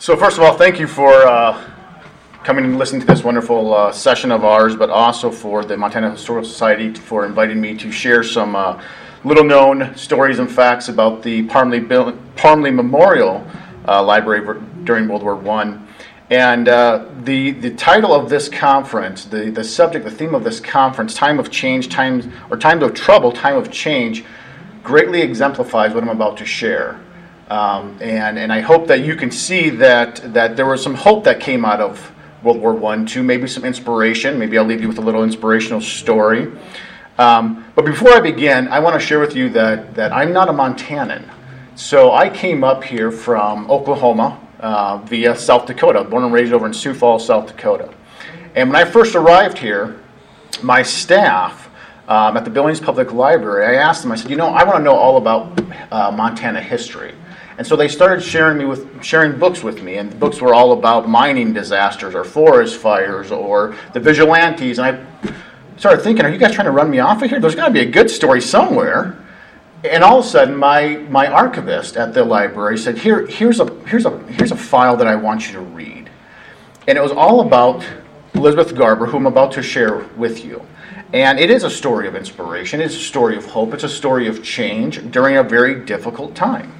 So, first of all, thank you for uh, coming and listening to this wonderful uh, session of ours, but also for the Montana Historical Society for inviting me to share some uh, little known stories and facts about the Parmly, Parmly Memorial uh, Library during World War I. And uh, the, the title of this conference, the, the subject, the theme of this conference, Time of Change, Times, or Times of Trouble, Time of Change, greatly exemplifies what I'm about to share. Um, and, and I hope that you can see that, that there was some hope that came out of World War I, too, maybe some inspiration. Maybe I'll leave you with a little inspirational story. Um, but before I begin, I want to share with you that, that I'm not a Montanan. So I came up here from Oklahoma uh, via South Dakota, born and raised over in Sioux Falls, South Dakota. And when I first arrived here, my staff um, at the Billings Public Library, I asked them, I said, you know, I want to know all about uh, Montana history. And so they started sharing me with sharing books with me, and the books were all about mining disasters or forest fires or the vigilantes. And I started thinking, are you guys trying to run me off of here? There's got to be a good story somewhere. And all of a sudden, my, my archivist at the library said, Here, here's, a, here's, a, here's a file that I want you to read. And it was all about Elizabeth Garber, who I'm about to share with you. And it is a story of inspiration, it's a story of hope, it's a story of change during a very difficult time.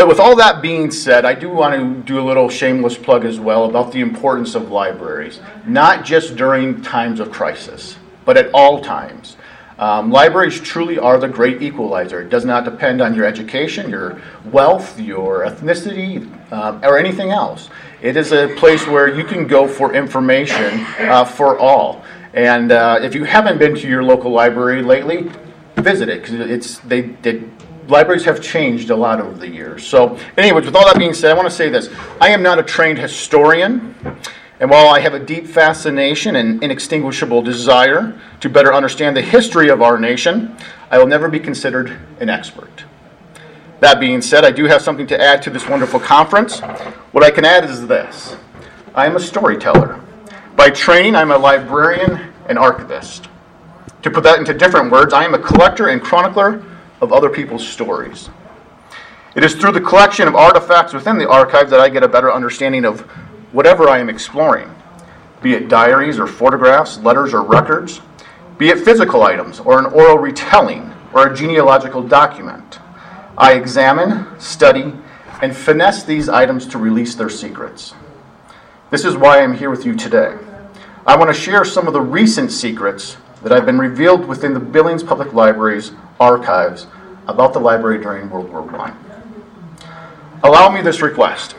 But with all that being said, I do want to do a little shameless plug as well about the importance of libraries, not just during times of crisis, but at all times. Um, libraries truly are the great equalizer. It does not depend on your education, your wealth, your ethnicity, um, or anything else. It is a place where you can go for information uh, for all. And uh, if you haven't been to your local library lately, visit it because it's they, they libraries have changed a lot over the years. So, anyways, with all that being said, I want to say this: I am not a trained historian. And while I have a deep fascination and inextinguishable desire to better understand the history of our nation, I will never be considered an expert. That being said, I do have something to add to this wonderful conference. What I can add is this I am a storyteller. By training, I'm a librarian and archivist. To put that into different words, I am a collector and chronicler of other people's stories. It is through the collection of artifacts within the archives that I get a better understanding of whatever I am exploring, be it diaries or photographs, letters or records, be it physical items or an oral retelling or a genealogical document. I examine, study, and finesse these items to release their secrets. This is why I'm here with you today. I want to share some of the recent secrets that have been revealed within the Billings Public Library's archives about the library during World War I. Allow me this request.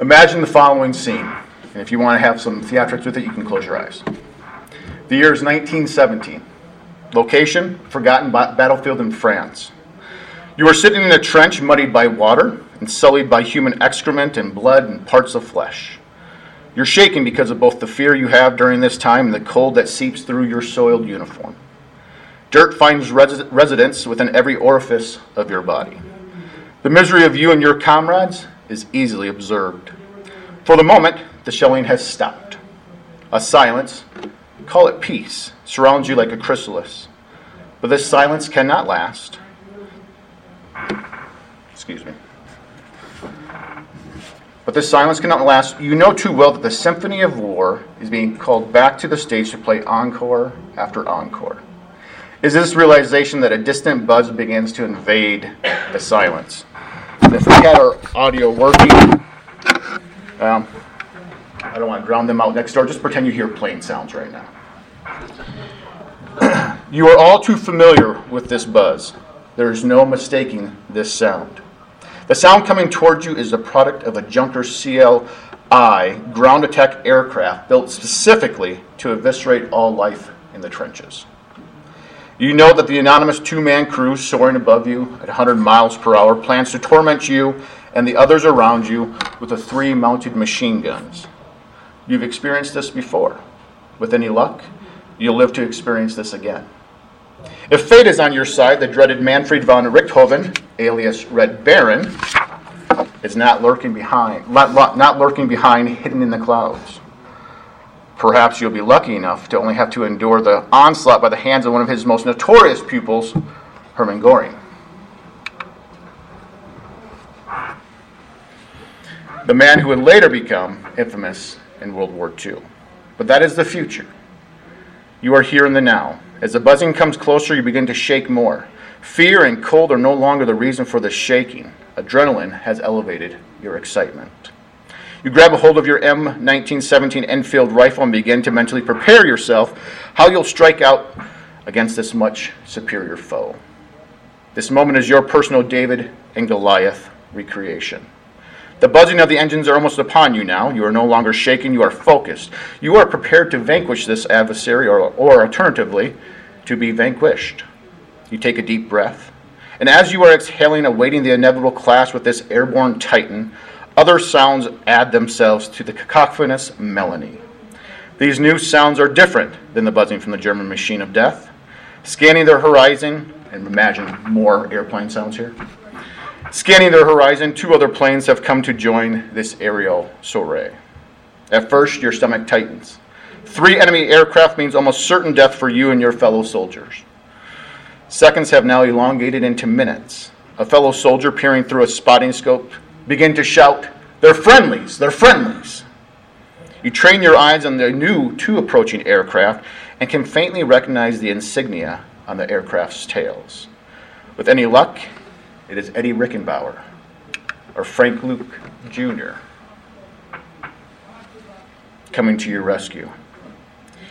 Imagine the following scene, and if you want to have some theatrics with it, you can close your eyes. The year is 1917. Location, forgotten battlefield in France. You are sitting in a trench muddied by water and sullied by human excrement and blood and parts of flesh. You're shaking because of both the fear you have during this time and the cold that seeps through your soiled uniform. Dirt finds res- residence within every orifice of your body. The misery of you and your comrades is easily observed. For the moment, the shelling has stopped. A silence, call it peace, surrounds you like a chrysalis. But this silence cannot last. Excuse me. But this silence cannot last. You know too well that the symphony of war is being called back to the stage to play encore after encore. Is this realization that a distant buzz begins to invade the silence? if we had our audio working, um, I don't want to drown them out next door. Just pretend you hear plane sounds right now. you are all too familiar with this buzz. There is no mistaking this sound. The sound coming towards you is the product of a Junker CLI ground attack aircraft built specifically to eviscerate all life in the trenches. You know that the anonymous two man crew soaring above you at 100 miles per hour plans to torment you and the others around you with the three mounted machine guns. You've experienced this before. With any luck, you'll live to experience this again. If fate is on your side, the dreaded Manfred von Richthofen, alias Red Baron, is not lurking behind, not lurking behind, hidden in the clouds. Perhaps you'll be lucky enough to only have to endure the onslaught by the hands of one of his most notorious pupils, Hermann Goring. the man who would later become infamous in World War II. But that is the future. You are here in the now. As the buzzing comes closer, you begin to shake more. Fear and cold are no longer the reason for the shaking. Adrenaline has elevated your excitement. You grab a hold of your M1917 Enfield rifle and begin to mentally prepare yourself how you'll strike out against this much superior foe. This moment is your personal David and Goliath recreation. The buzzing of the engines are almost upon you now. You are no longer shaken, you are focused. You are prepared to vanquish this adversary, or, or alternatively, to be vanquished. You take a deep breath, and as you are exhaling, awaiting the inevitable clash with this airborne titan, other sounds add themselves to the cacophonous melody. These new sounds are different than the buzzing from the German machine of death. Scanning their horizon, and imagine more airplane sounds here. Scanning their horizon, two other planes have come to join this aerial soiree. At first, your stomach tightens. Three enemy aircraft means almost certain death for you and your fellow soldiers. Seconds have now elongated into minutes. A fellow soldier peering through a spotting scope begin to shout, They're friendlies! They're friendlies! You train your eyes on the new two approaching aircraft and can faintly recognize the insignia on the aircraft's tails. With any luck, it is Eddie Rickenbacker or Frank Luke Jr. coming to your rescue.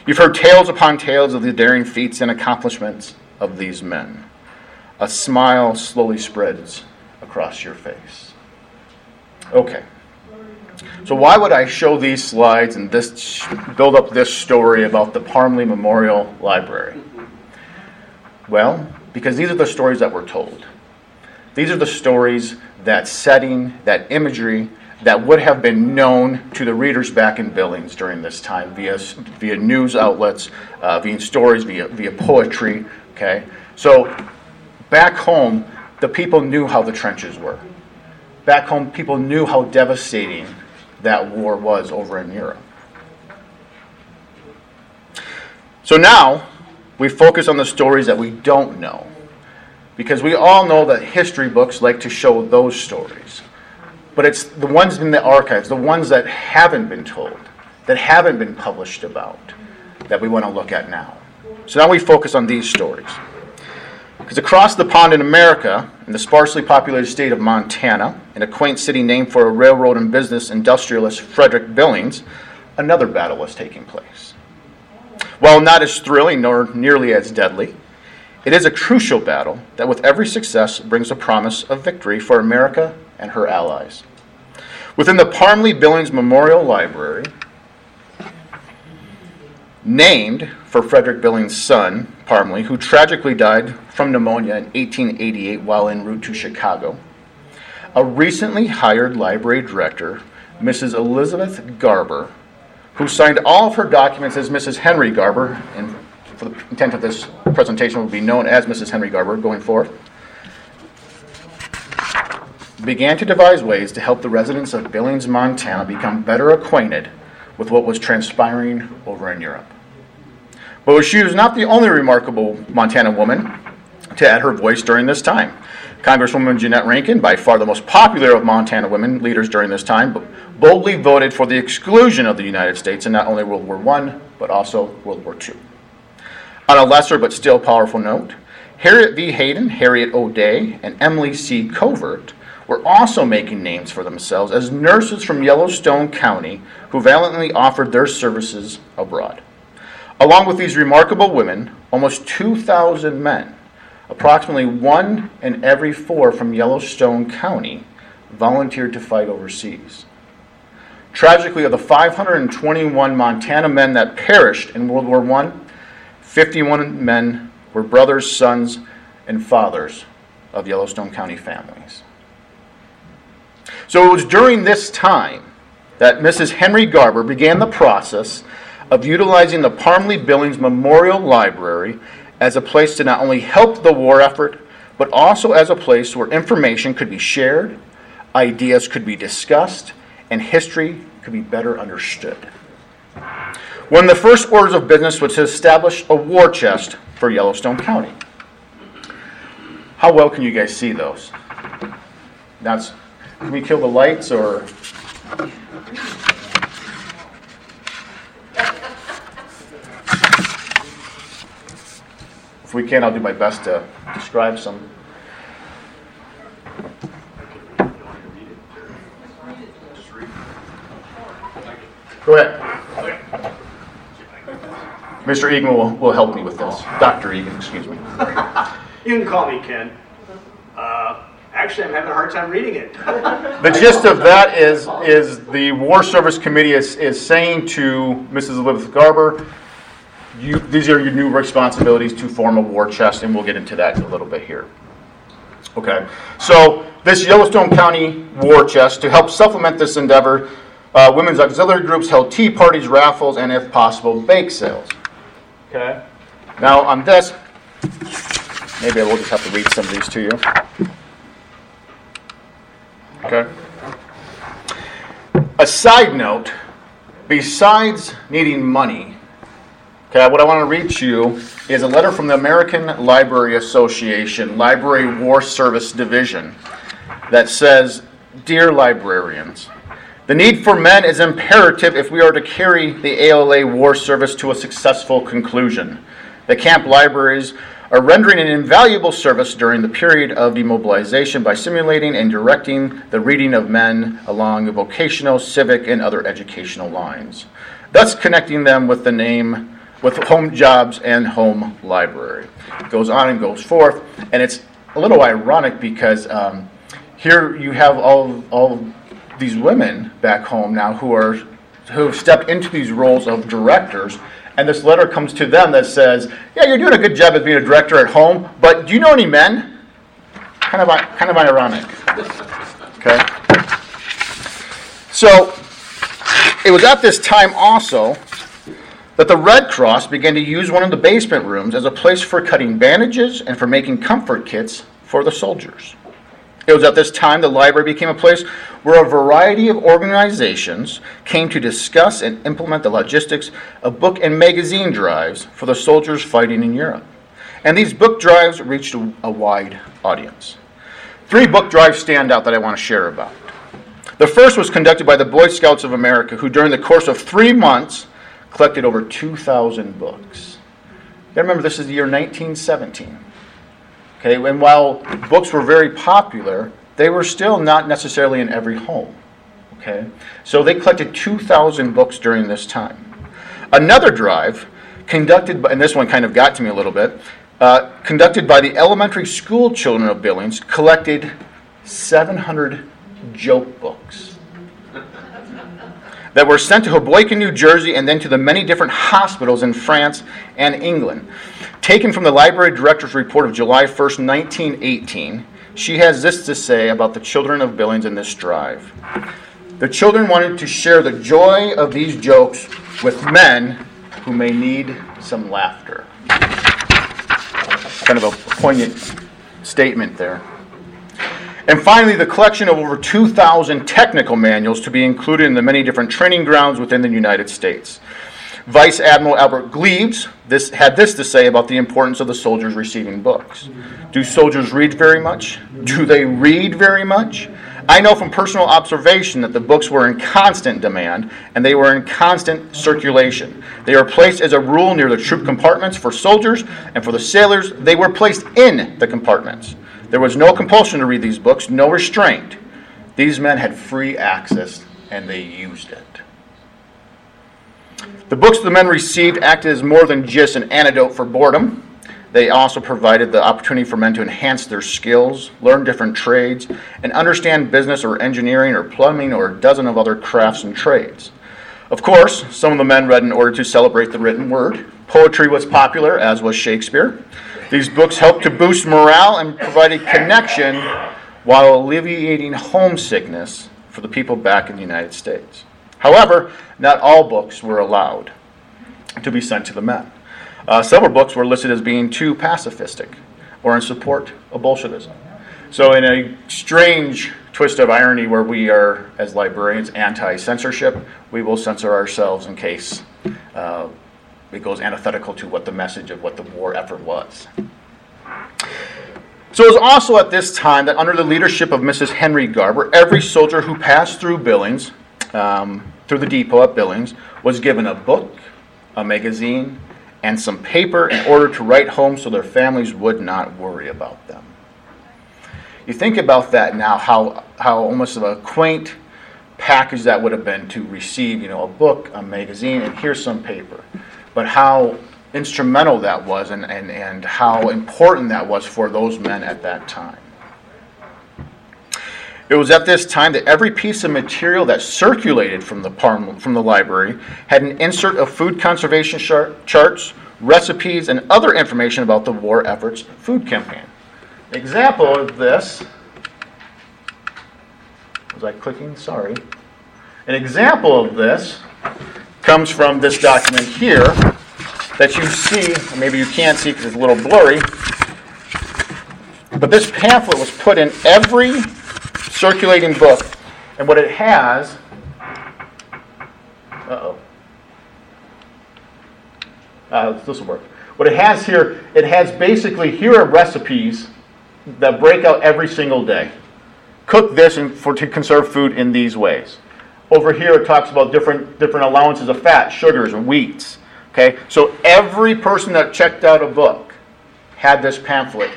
You've heard tales upon tales of the daring feats and accomplishments of these men. A smile slowly spreads across your face. Okay. So why would I show these slides and this build up this story about the Parmly Memorial Library? Well, because these are the stories that were told. These are the stories, that setting, that imagery that would have been known to the readers back in Billings during this time via, via news outlets, uh, via stories, via, via poetry. Okay? So back home, the people knew how the trenches were. Back home, people knew how devastating that war was over in Europe. So now we focus on the stories that we don't know. Because we all know that history books like to show those stories. But it's the ones in the archives, the ones that haven't been told, that haven't been published about, that we want to look at now. So now we focus on these stories. Because across the pond in America, in the sparsely populated state of Montana, in a quaint city named for a railroad and business industrialist Frederick Billings, another battle was taking place. While not as thrilling nor nearly as deadly, it is a crucial battle that, with every success, brings a promise of victory for America and her allies. Within the Parmly Billings Memorial Library, named for Frederick Billings' son, Parmly, who tragically died from pneumonia in 1888 while en route to Chicago, a recently hired library director, Mrs. Elizabeth Garber, who signed all of her documents as Mrs. Henry Garber and for the intent of this presentation, will be known as Mrs. Henry Garber going forth, began to devise ways to help the residents of Billings, Montana become better acquainted with what was transpiring over in Europe. But she was not the only remarkable Montana woman to add her voice during this time. Congresswoman Jeannette Rankin, by far the most popular of Montana women leaders during this time, boldly voted for the exclusion of the United States in not only World War I, but also World War II. On a lesser but still powerful note, Harriet V. Hayden, Harriet O'Day, and Emily C. Covert were also making names for themselves as nurses from Yellowstone County who valiantly offered their services abroad. Along with these remarkable women, almost 2,000 men, approximately one in every four from Yellowstone County, volunteered to fight overseas. Tragically, of the 521 Montana men that perished in World War I, 51 men were brothers, sons, and fathers of Yellowstone County families. So it was during this time that Mrs. Henry Garber began the process of utilizing the Parmly Billings Memorial Library as a place to not only help the war effort, but also as a place where information could be shared, ideas could be discussed, and history could be better understood. One of the first orders of business was to establish a war chest for Yellowstone County. How well can you guys see those? That's, can we kill the lights or? If we can, I'll do my best to describe some. Go ahead. Mr. Egan will, will help me with this. Dr. Egan, excuse me. You can call me Ken. Uh, actually, I'm having a hard time reading it. The gist of that is, is the War Service Committee is, is saying to Mrs. Elizabeth Garber, you, these are your new responsibilities to form a war chest, and we'll get into that in a little bit here. Okay, so this Yellowstone County War Chest, to help supplement this endeavor, uh, women's auxiliary groups held tea parties, raffles, and if possible, bake sales. Okay, now on this, maybe I will just have to read some of these to you. Okay. A side note, besides needing money, okay, what I want to read to you is a letter from the American Library Association, Library War Service Division, that says Dear librarians, the need for men is imperative if we are to carry the ALA War Service to a successful conclusion. The camp libraries are rendering an invaluable service during the period of demobilization by simulating and directing the reading of men along vocational, civic, and other educational lines, thus connecting them with the name, with home jobs and home library. It goes on and goes forth, and it's a little ironic because um, here you have all, all these women back home now who are who have stepped into these roles of directors and this letter comes to them that says, "Yeah, you're doing a good job as being a director at home, but do you know any men?" Kind of, kind of ironic. Okay. So, it was at this time also that the Red Cross began to use one of the basement rooms as a place for cutting bandages and for making comfort kits for the soldiers. It was at this time the library became a place where a variety of organizations came to discuss and implement the logistics of book and magazine drives for the soldiers fighting in Europe. And these book drives reached a, wide audience. Three book drives stand out that I want to share about. The first was conducted by the Boy Scouts of America, who during the course of three months collected over 2,000 books. You gotta remember, this is the year 1917. Okay, and while books were very popular, they were still not necessarily in every home. Okay, so they collected 2,000 books during this time. Another drive, conducted by, and this one kind of got to me a little bit, uh, conducted by the elementary school children of Billings, collected 700 joke books that were sent to Hoboken, New Jersey, and then to the many different hospitals in France and England. Taken from the library director's report of July 1st, 1918, she has this to say about the children of Billings in this drive. The children wanted to share the joy of these jokes with men who may need some laughter. Kind of a poignant statement there. And finally, the collection of over 2,000 technical manuals to be included in the many different training grounds within the United States. Vice Admiral Albert Gleaves this, had this to say about the importance of the soldiers receiving books. Do soldiers read very much? Do they read very much? I know from personal observation that the books were in constant demand and they were in constant circulation. They were placed as a rule near the troop compartments for soldiers, and for the sailors, they were placed in the compartments. There was no compulsion to read these books, no restraint. These men had free access and they used it. The books the men received acted as more than just an antidote for boredom. They also provided the opportunity for men to enhance their skills, learn different trades, and understand business or engineering or plumbing or a dozen of other crafts and trades. Of course, some of the men read in order to celebrate the written word. Poetry was popular, as was Shakespeare. These books helped to boost morale and provided connection while alleviating homesickness for the people back in the United States. However, not all books were allowed to be sent to the men. Uh, several books were listed as being too pacifistic or in support of Bolshevism. So, in a strange twist of irony where we are, as librarians, anti censorship, we will censor ourselves in case uh, it goes antithetical to what the message of what the war effort was. So it was also at this time that, under the leadership of Mrs. Henry Garber, every soldier who passed through Billings, um, through the depot at Billings, was given a book, a magazine, and some paper in order to write home so their families would not worry about them. You think about that now, how, how almost of a quaint package that would have been to receive, you know, a book, a magazine, and here's some paper. But how instrumental that was and, and, and how important that was for those men at that time. It was at this time that every piece of material that circulated from the, from the library had an insert of food conservation charts, recipes, and other information about the war efforts food campaign. Example of this, was I clicking? Sorry. An example of this comes from this document here that you see, maybe you can't see because it's a little blurry, but this pamphlet was put in every circulating book, and what it has, uh-oh, uh, this will work. What it has here, it has basically, here are recipes that break out every single day. Cook this and for to conserve food in these ways. Over here, it talks about different different allowances of fat, sugars, and wheats. Okay, so every person that checked out a book had this pamphlet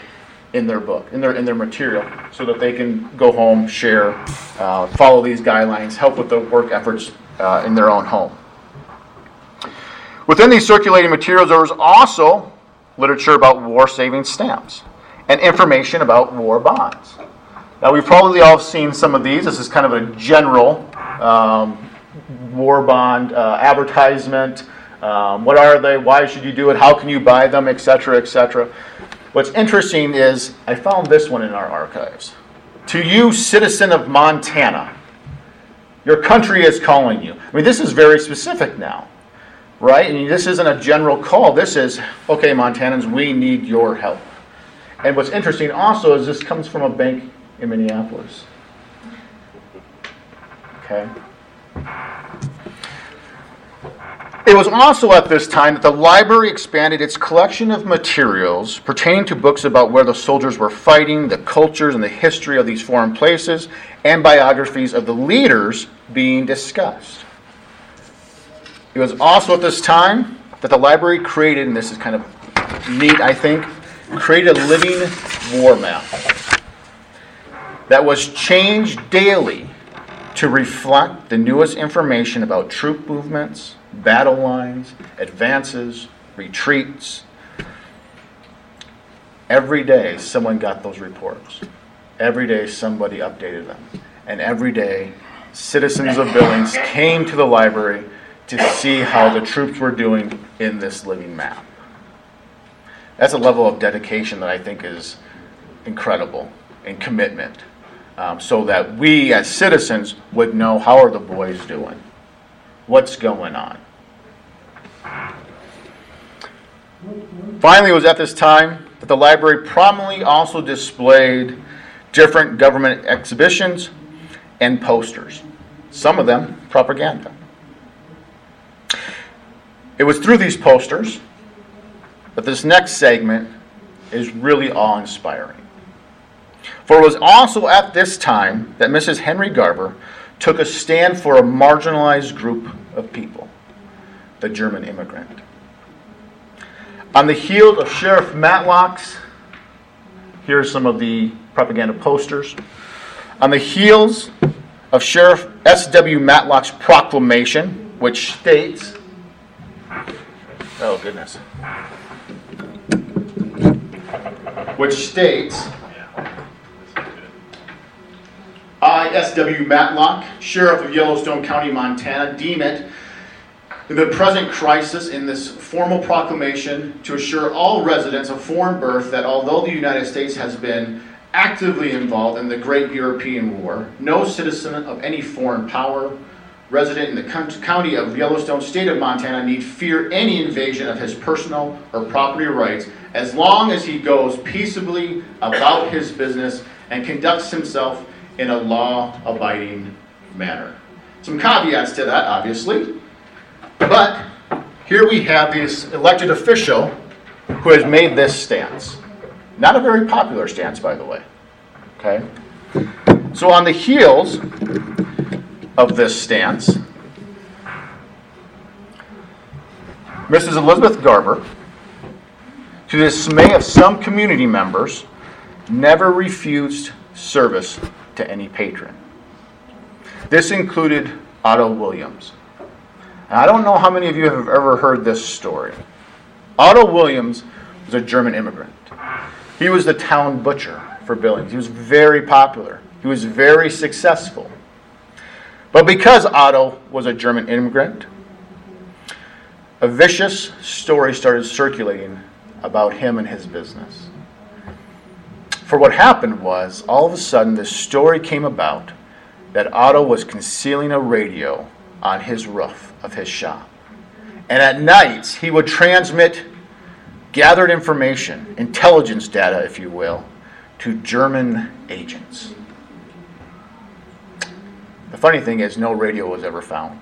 in their book, in their in their material, so that they can go home, share, uh, follow these guidelines, help with the work efforts uh, in their own home. Within these circulating materials, there was also literature about war saving stamps and information about war bonds. Now, we've probably all seen some of these. This is kind of a general um, war bond uh, advertisement. Um, what are they? Why should you do it? How can you buy them? Etc. Etc. What's interesting is I found this one in our archives. To you, citizen of Montana, your country is calling you. I mean, this is very specific now, right? And this isn't a general call. This is, okay, Montanans, we need your help. And what's interesting also is this comes from a bank in Minneapolis. Okay? It was also at this time that the library expanded its collection of materials pertaining to books about where the soldiers were fighting, the cultures and the history of these foreign places, and biographies of the leaders being discussed. It was also at this time that the library created, and this is kind of neat, I think, created a living war map that was changed daily to reflect the newest information about troop movements, battle lines, advances, retreats. Every day, someone got those reports. Every day, somebody updated them. And every day, citizens of Billings came to the library to see how the troops were doing in this living map. That's a level of dedication that I think is incredible and commitment um, so that we as citizens would know how are the boys doing. What's going on? Finally it was at this time that the library prominently also displayed different government exhibitions and posters some of them propaganda. It was through these posters that this next segment is really awe inspiring for it was also at this time that Mrs. Henry Garber took a stand for a marginalized group of people, the German immigrant. On the heels of Sheriff Matlock's, here are some of the propaganda posters. On the heels of Sheriff S.W. Matlock's proclamation, which states, oh goodness, which states, I, S.W. Matlock, Sheriff of Yellowstone County, Montana, deem it the present crisis in this formal proclamation to assure all residents of foreign birth that although the United States has been actively involved in the Great European War, no citizen of any foreign power resident in the county of Yellowstone, state of Montana, need fear any invasion of his personal or property rights as long as he goes peaceably about his business and conducts himself in a law abiding manner. Some caveats to that, obviously. But here we have this elected official who has made this stance. Not a very popular stance, by the way. Okay? So, on the heels of this stance, Mrs. Elizabeth Garber, to the dismay of some community members, never refused service to any patron. This included Otto Williams. And I don't know how many of you have ever heard this story. Otto Williams was a German immigrant. He was the town butcher for Billings. He was very popular. He was very successful. But because Otto was a German immigrant, a vicious story started circulating about him and his business. For what happened was, all of a sudden, this story came about that Otto was concealing a radio on his roof of his shop. And at nights, he would transmit gathered information, intelligence data, if you will, to German agents. The funny thing is, no radio was ever found.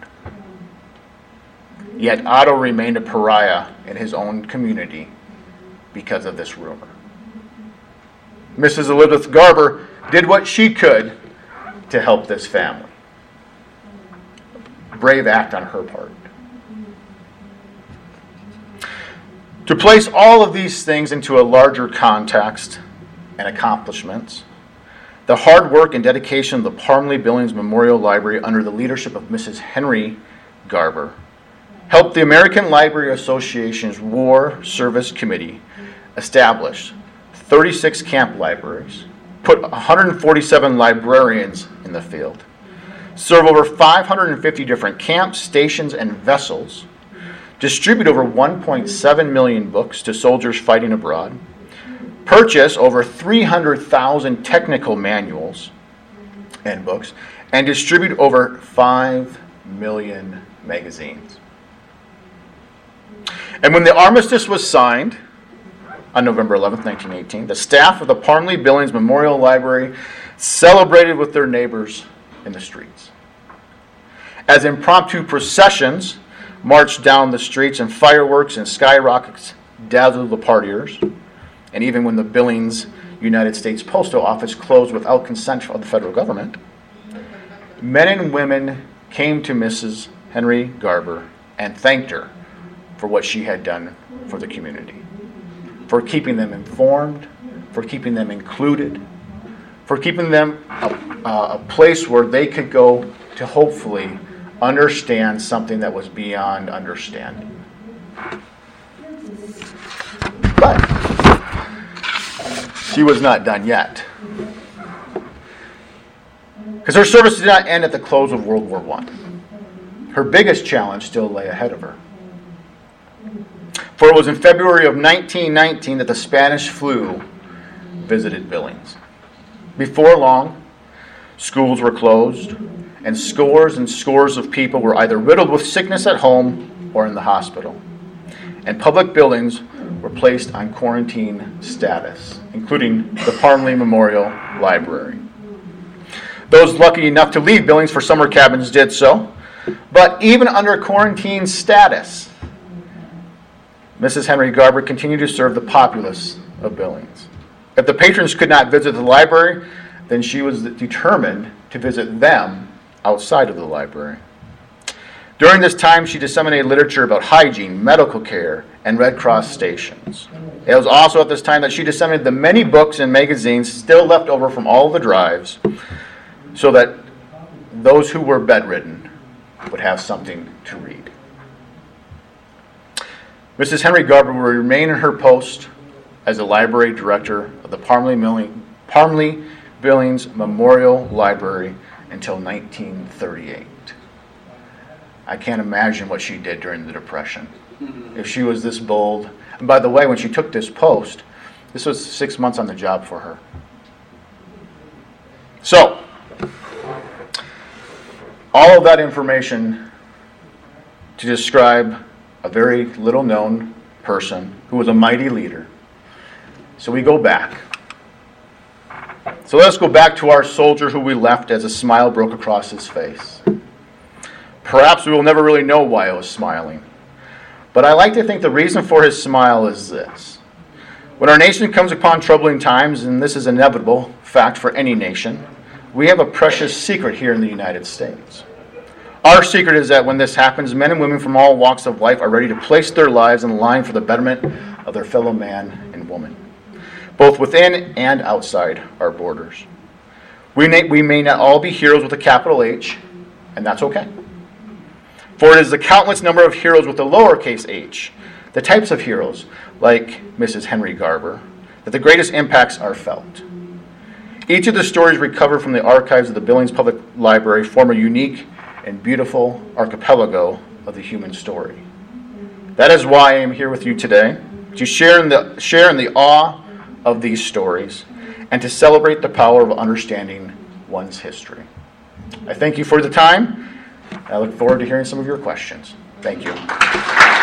Yet Otto remained a pariah in his own community because of this rumor. Mrs. Elizabeth Garber did what she could to help this family. Brave act on her part. To place all of these things into a larger context and accomplishments, the hard work and dedication of the Parmly Billings Memorial Library under the leadership of Mrs. Henry Garber helped the American Library Association's War Service Committee establish 36 camp libraries, put 147 librarians in the field, serve over 550 different camps, stations, and vessels, distribute over 1.7 million books to soldiers fighting abroad, purchase over 300,000 technical manuals and books, and distribute over 5 million magazines. And when the armistice was signed on November 11, 1918, the staff of the Parmly Billings Memorial Library celebrated with their neighbors in the streets. As impromptu processions marched down the streets and fireworks and skyrockets dazzled the partiers, and even when the Billings United States Postal Office closed without consent of the federal government, men and women came to Mrs. Henry Garber and thanked her for what she had done for the community, for keeping them informed, for keeping them included, for keeping them a, a place where they could go to hopefully understand something that was beyond understanding. But she was not done yet. Because her service did not end at the close of World War I. Her biggest challenge still lay ahead of her. For it was in February of 1919 that the Spanish flu visited Billings. Before long, schools were closed, and scores and scores of people were either riddled with sickness at home or in the hospital. And public buildings were placed on quarantine status, including the Parmly Memorial Library. Those lucky enough to leave Billings for summer cabins did so, but even under quarantine status, Mrs. Henry Garber continued to serve the populace of Billings. If the patrons could not visit the library, then she was determined to visit them outside of the library. During this time, she disseminated literature about hygiene, medical care, and Red Cross stations. It was also at this time that she disseminated the many books and magazines still left over from all the drives so that those who were bedridden would have something to read. Mrs. Henry Garber will remain in her post as the library director of the Parmly, Billings Memorial Library until 1938. I can't imagine what she did during the Depression. If she was this bold. And by the way, when she took this post, this was six months on the job for her. So, all of that information to describe a very little known person who was a mighty leader. So we go back. So let us go back to our soldier who we left as a smile broke across his face. Perhaps we will never really know why I was smiling. But I like to think the reason for his smile is this. When our nation comes upon troubling times, and this is inevitable fact for any nation, we have a precious secret here in the United States. Our secret is that when this happens, men and women from all walks of life are ready to place their lives in line for the betterment of their fellow man and woman, both within and outside our borders. We may, we may not all be heroes with a capital H, and that's okay. For it is the countless number of heroes with a lowercase h, the types of heroes, like Mrs. Henry Garber, that the greatest impacts are felt. Each of the stories recovered from the archives of the Billings Public Library form a unique and beautiful archipelago of the human story. That is why I am here with you today, to share in the, share in the awe of these stories and to celebrate the power of understanding one's history. I thank you for the time. I look forward to hearing some of your questions. Thank you.